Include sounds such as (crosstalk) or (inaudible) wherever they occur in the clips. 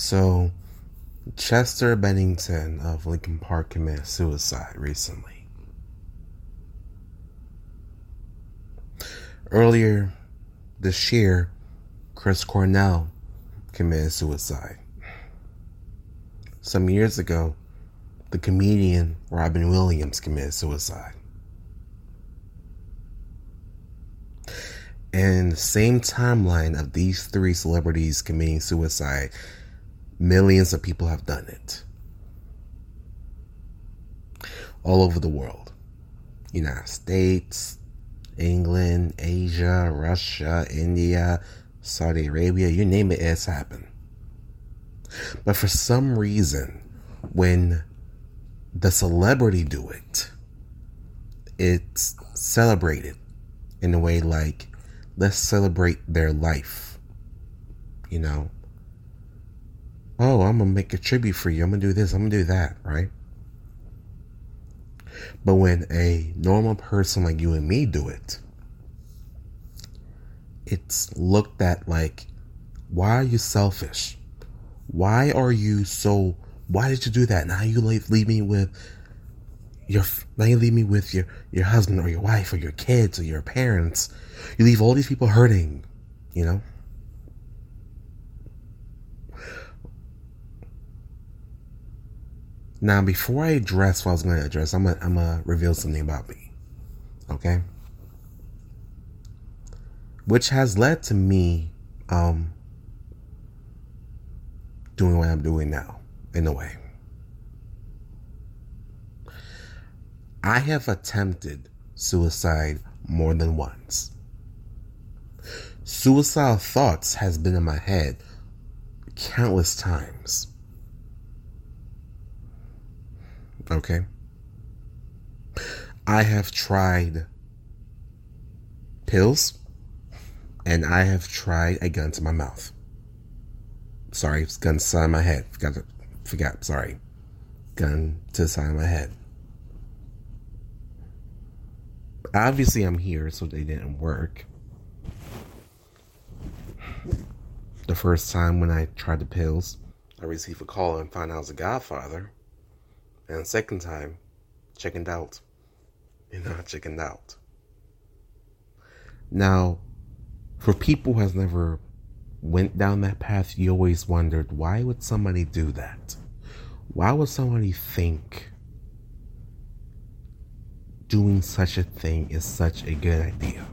So, Chester Bennington of Linkin Park committed suicide recently. Earlier this year, Chris Cornell committed suicide. Some years ago, the comedian Robin Williams committed suicide. And the same timeline of these three celebrities committing suicide, millions of people have done it. All over the world. United States, England, Asia, Russia, India, Saudi Arabia, you name it, it's happened. But for some reason, when the celebrity do it, it's celebrated in a way like, let's celebrate their life. You know, oh, I'm gonna make a tribute for you. I'm gonna do this. I'm gonna do that, right? But when a normal person like you and me do it, it's looked at like, why are you selfish? Why are you so? Why did you do that? Now you leave, leave me with your. Now you leave me with your your husband or your wife or your kids or your parents. You leave all these people hurting. You know. Now, before I address what I was going to address, I'm going I'm to reveal something about me. Okay? Which has led to me um, doing what I'm doing now, in a way. I have attempted suicide more than once. Suicidal thoughts has been in my head countless times. Okay. I have tried pills and I have tried a gun to my mouth. Sorry, gun to the side of my head. Forgot to, forgot, sorry. Gun to the side of my head. Obviously, I'm here, so they didn't work. The first time when I tried the pills, I received a call and found out I was a godfather. And second time, chickened out. You know, chickened out. Now, for people who has never went down that path, you always wondered why would somebody do that? Why would somebody think doing such a thing is such a good idea?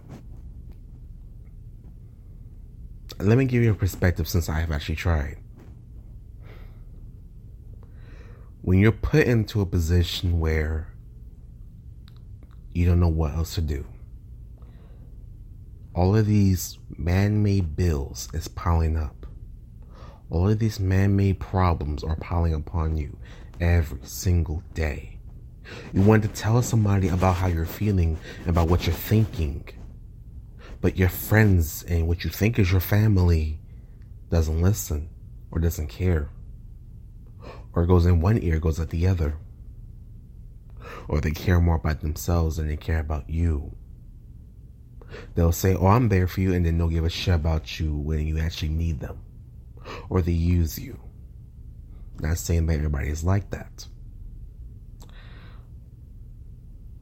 Let me give you a perspective since I have actually tried. When you're put into a position where you don't know what else to do, all of these man made bills is piling up. All of these man made problems are piling upon you every single day. You want to tell somebody about how you're feeling, about what you're thinking, but your friends and what you think is your family doesn't listen or doesn't care or goes in one ear, goes out the other. Or they care more about themselves than they care about you. They'll say, Oh, I'm there for you, and then they'll give a shit about you when you actually need them. Or they use you. Not saying that everybody is like that.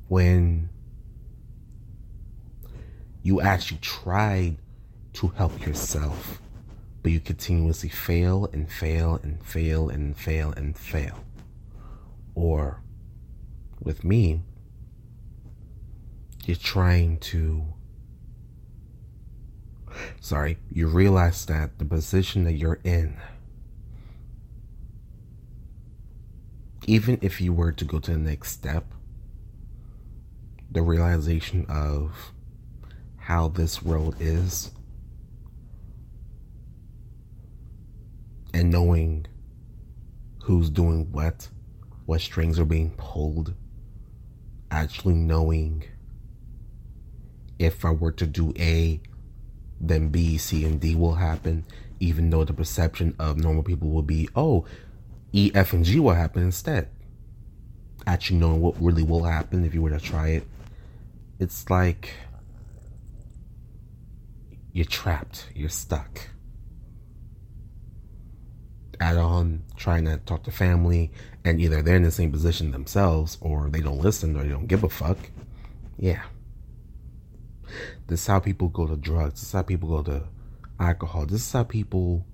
When you actually tried to help yourself but you continuously fail and fail and fail and fail and fail. Or with me, you're trying to. Sorry, you realize that the position that you're in, even if you were to go to the next step, the realization of how this world is and knowing who's doing what, what strings are being pulled, actually knowing if I were to do A, then B, C, and D will happen, even though the perception of normal people will be, oh, E, F, and G will happen instead. Actually knowing what really will happen if you were to try it, it's like you're trapped, you're stuck add on trying to talk to family and either they're in the same position themselves or they don't listen or they don't give a fuck. Yeah. This is how people go to drugs. This is how people go to alcohol. This is how people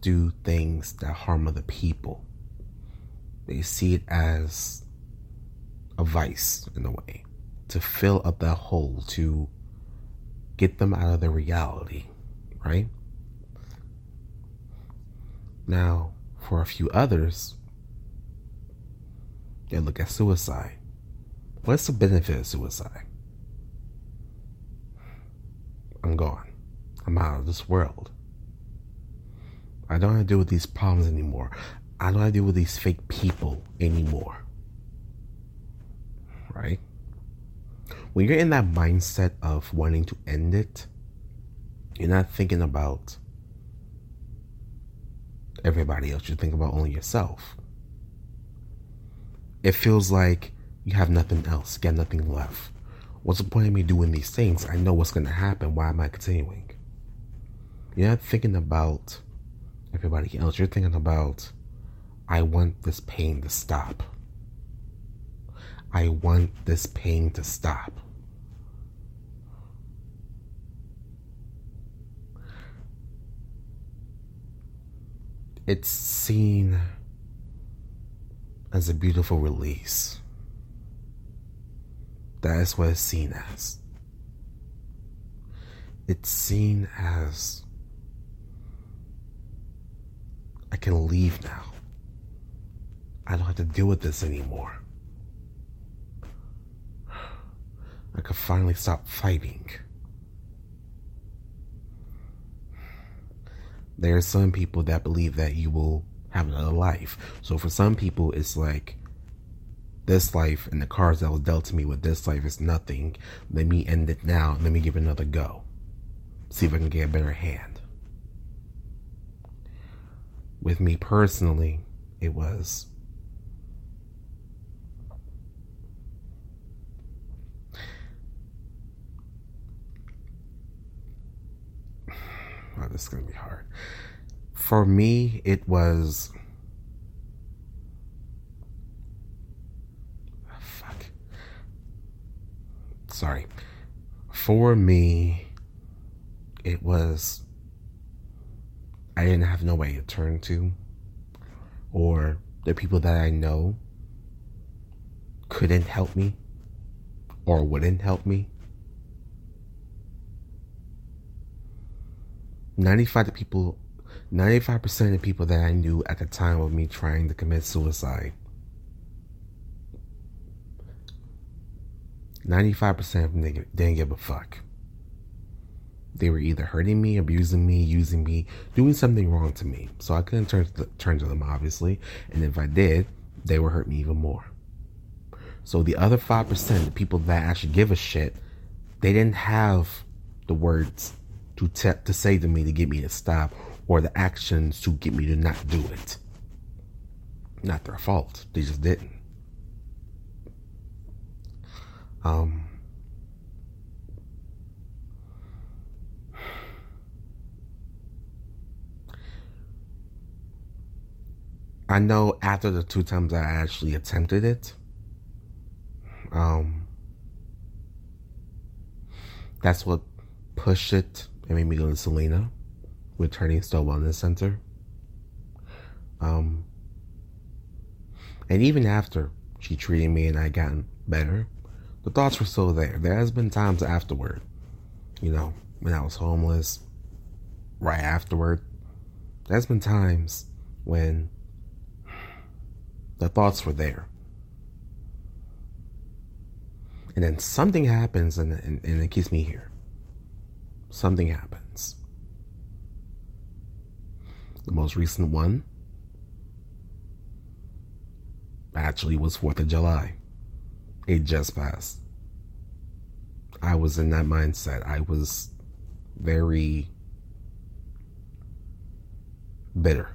do things that harm other people. They see it as a vice in a way to fill up that hole, to get them out of their reality, right? Now, for a few others, they look at suicide. What's the benefit of suicide? I'm gone. I'm out of this world. I don't have to deal with these problems anymore. I don't have to deal with these fake people anymore. Right? When you're in that mindset of wanting to end it, you're not thinking about everybody else. You think about only yourself. It feels like you have nothing else, you nothing left. What's the point of me doing these things? I know what's going to happen. Why am I continuing? You're not thinking about everybody else. You're thinking about, I want this pain to stop. I want this pain to stop. It's seen as a beautiful release. That is what it's seen as. It's seen as I can leave now. I don't have to deal with this anymore. I could finally stop fighting. There are some people that believe that you will have another life. So for some people, it's like this life and the cards that was dealt to me with this life is nothing. Let me end it now. Let me give it another go. See if I can get a better hand. With me personally, it was Oh, this is going to be hard. For me, it was. Oh, fuck. Sorry. For me, it was. I didn't have no way to turn to. Or the people that I know couldn't help me or wouldn't help me. 95 of people 95% of people that I knew at the time of me trying to commit suicide 95% of them didn't give a fuck. They were either hurting me, abusing me, using me, doing something wrong to me. So I couldn't turn to, the, turn to them, obviously. And if I did, they would hurt me even more. So the other 5%, the people that actually give a shit, they didn't have the words to te- to say to me to get me to stop or the actions to get me to not do it. Not their fault. They just didn't. Um I know after the two times I actually attempted it, um, that's what pushed it made me go to Selena with Turning Stone Wellness Center. Um, and even after she treated me and I gotten better, the thoughts were still there. There has been times afterward, you know, when I was homeless, right afterward. There's been times when the thoughts were there. And then something happens and, and, and it keeps me here something happens. The most recent one actually was 4th of July. It just passed. I was in that mindset. I was very bitter.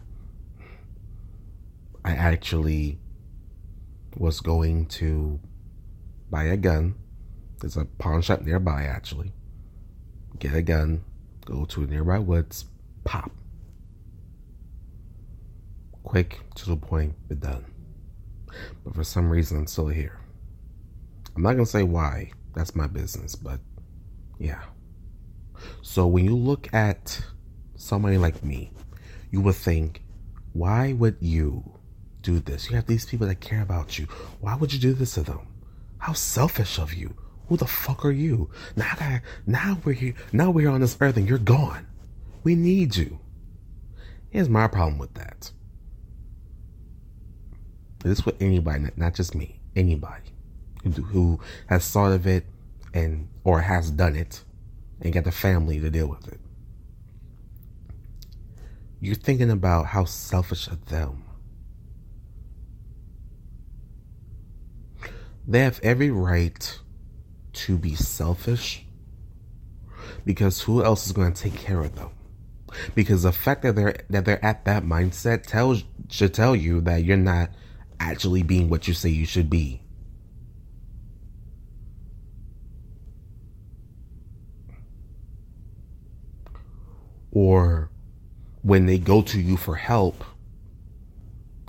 I actually was going to buy a gun. There's a pawn shop nearby, actually get a gun, go to the nearby woods, pop. quick, to the point, be done. But for some reason, I'm still here. I'm not to say why. That's my business. But yeah. So when you look at somebody like me, you would think, why would you do this? You have these people that care about you. Why would you do this to them? How selfish of you. Who the fuck are you? Now that now we're here now we're on this earth and you're gone. We need you. Here's my problem with that. This with anybody, not just me, anybody who, who has thought of it and or has done it and got the family to deal with it. You're thinking about how selfish of them. They have every right to be selfish because who else is going to take care of them? Because the fact that they're that they're at that mindset tells should tell you that you're not actually being what you say you should be. Or when they go to you for help,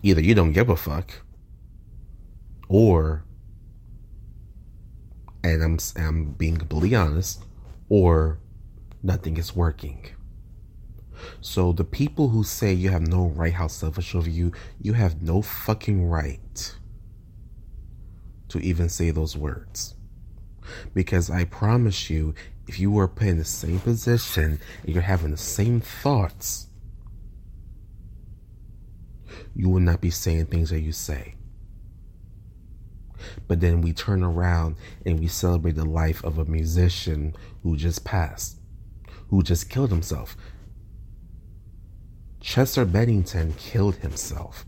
either you don't give a fuck or and I'm I'm being completely honest, or nothing is working. So the people who say you have no right, how selfish of you, you have no fucking right to even say those words. Because I promise you, if you were put in the same position and you're having the same thoughts, you would not be saying things that you say. But then we turn around and we celebrate the life of a musician who just passed, who just killed himself. Chester Bennington killed himself.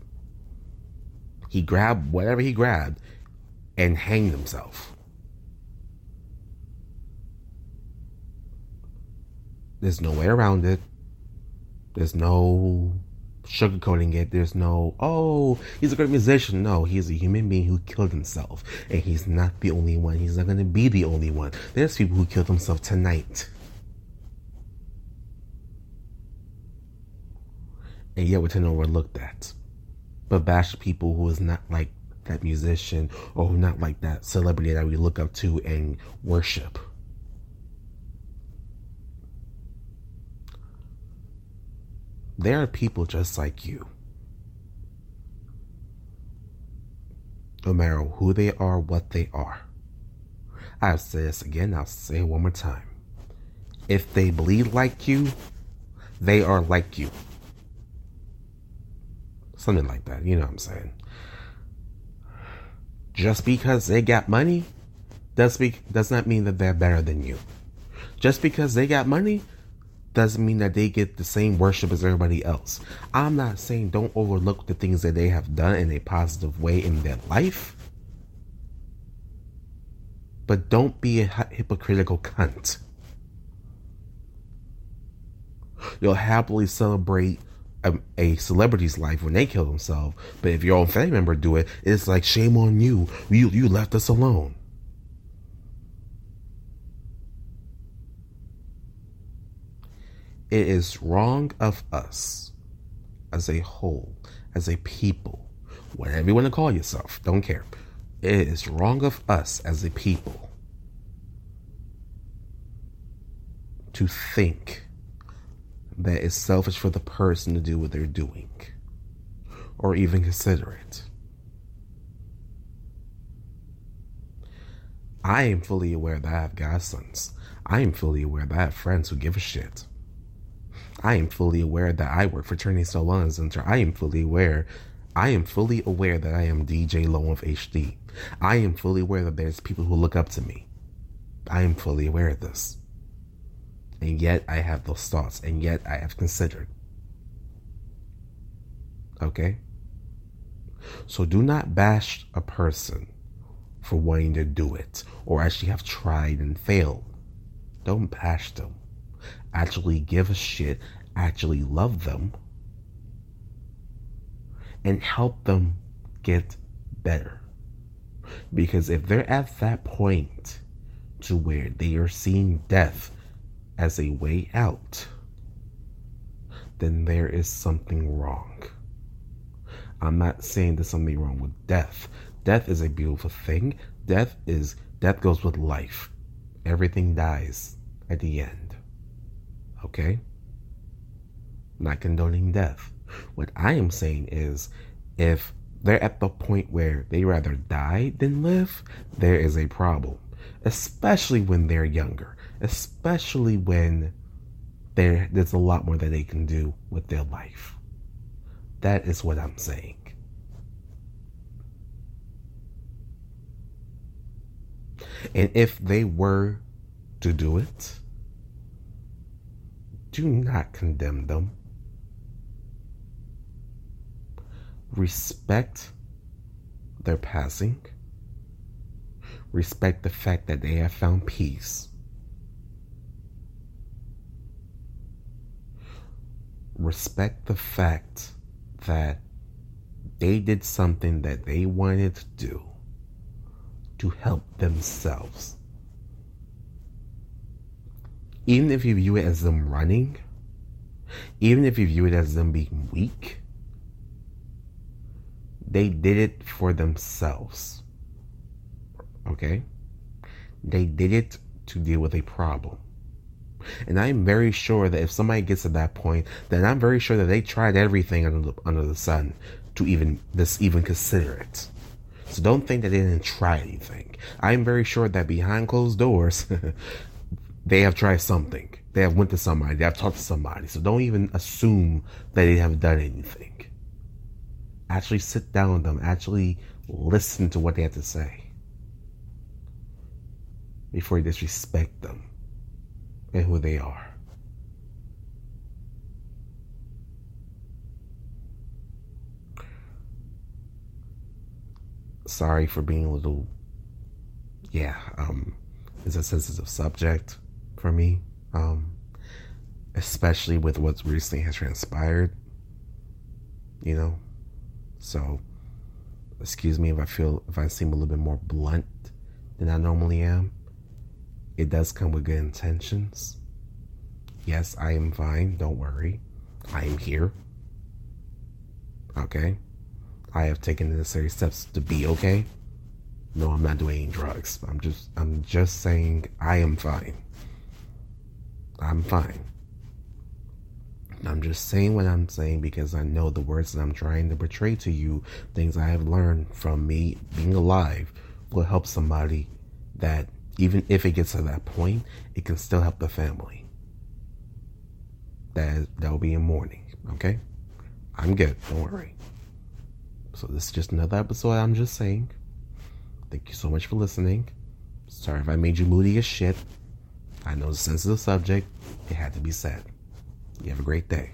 He grabbed whatever he grabbed and hanged himself. There's no way around it. There's no sugarcoating it. There's no, oh, he's a great musician. No, he's a human being who killed himself. And he's not the only one. He's not going to be the only one. There's people who killed themselves tonight. And yet we're tend to overlook that. But bash people who is not like that musician or not like that celebrity that we look up to and worship. There are people just like you. No matter who they are, what they are. I'll say this again, I'll say it one more time. If they bleed like you, they are like you. Something like that, you know what I'm saying? Just because they got money does, be, does not mean that they're better than you. Just because they got money doesn't mean that they get the same worship as everybody else. I'm not saying don't overlook the things that they have done in a positive way in their life, but don't be a hypocritical cunt. You'll happily celebrate a, a, celebrity's life when they kill themselves, but if your own family member do it, it's like shame on you. You you left us alone. It is wrong of us as a whole, as a people, whatever you want to call yourself, don't care. It is wrong of us as a people to think that it's selfish for the person to do what they're doing or even consider it. I am fully aware that I have godsons. I am fully aware that I have friends who give a shit. I am fully aware that I work for Trinity Solana Center. I am fully aware. I am fully aware that I am DJ Lone Wolf HD. I am fully aware that there's people who look up to me. I am fully aware of this. And yet I have those thoughts, and yet I have considered. Okay? So do not bash a person for wanting to do it or actually have tried and failed. Don't bash them actually give a shit, actually love them, and help them get better. Because if they're at that point to where they are seeing death as a way out, then there is something wrong. I'm not saying there's something wrong with death. Death is a beautiful thing. Death is death goes with life. Everything dies at the end. Okay? Not condoning death. What I am saying is if they're at the point where they rather die than live, there is a problem. Especially when they're younger. Especially when there, there's a lot more that they can do with their life. That is what I'm saying. And if they were to do it, do not condemn them. Respect their passing. Respect the fact that they have found peace. Respect the fact that they did something that they wanted to do to help themselves. Even if you view it as them running, even if you view it as them being weak, they did it for themselves. Okay? They did it to deal with a problem. And I'm very sure that if somebody gets to that point, then I'm very sure that they tried everything under the, under the sun to even this even consider it. So don't think that they didn't try anything. I'm very sure that behind closed doors, (laughs) they have tried something. They have went to somebody. They have talked to somebody. So don't even assume that they haven't done anything. Actually sit down with them. Actually listen to what they have to say before you disrespect them and who they are. Sorry for being a little, yeah, um, it's a sensitive subject for me, um, especially with what recently has transpired, you know. So, excuse me if I feel, if I seem a little bit more blunt than I normally am. It does come with good intentions. Yes, I am fine. Don't worry. I am here. Okay? I have taken the necessary steps to be okay. No, I'm not doing any drugs. I'm just I'm just saying I am fine. I'm fine. I'm just saying what I'm saying because I know the words that I'm trying to portray to you, things I have learned from me being alive, will help somebody that even if it gets to that point, it can still help the family. That that will be in mourning. Okay, I'm good. Don't worry. So this is just another episode. I'm just saying. Thank you so much for listening. Sorry if I made you moody as shit. I know it's a sensitive subject. It had to be said. You have a great day.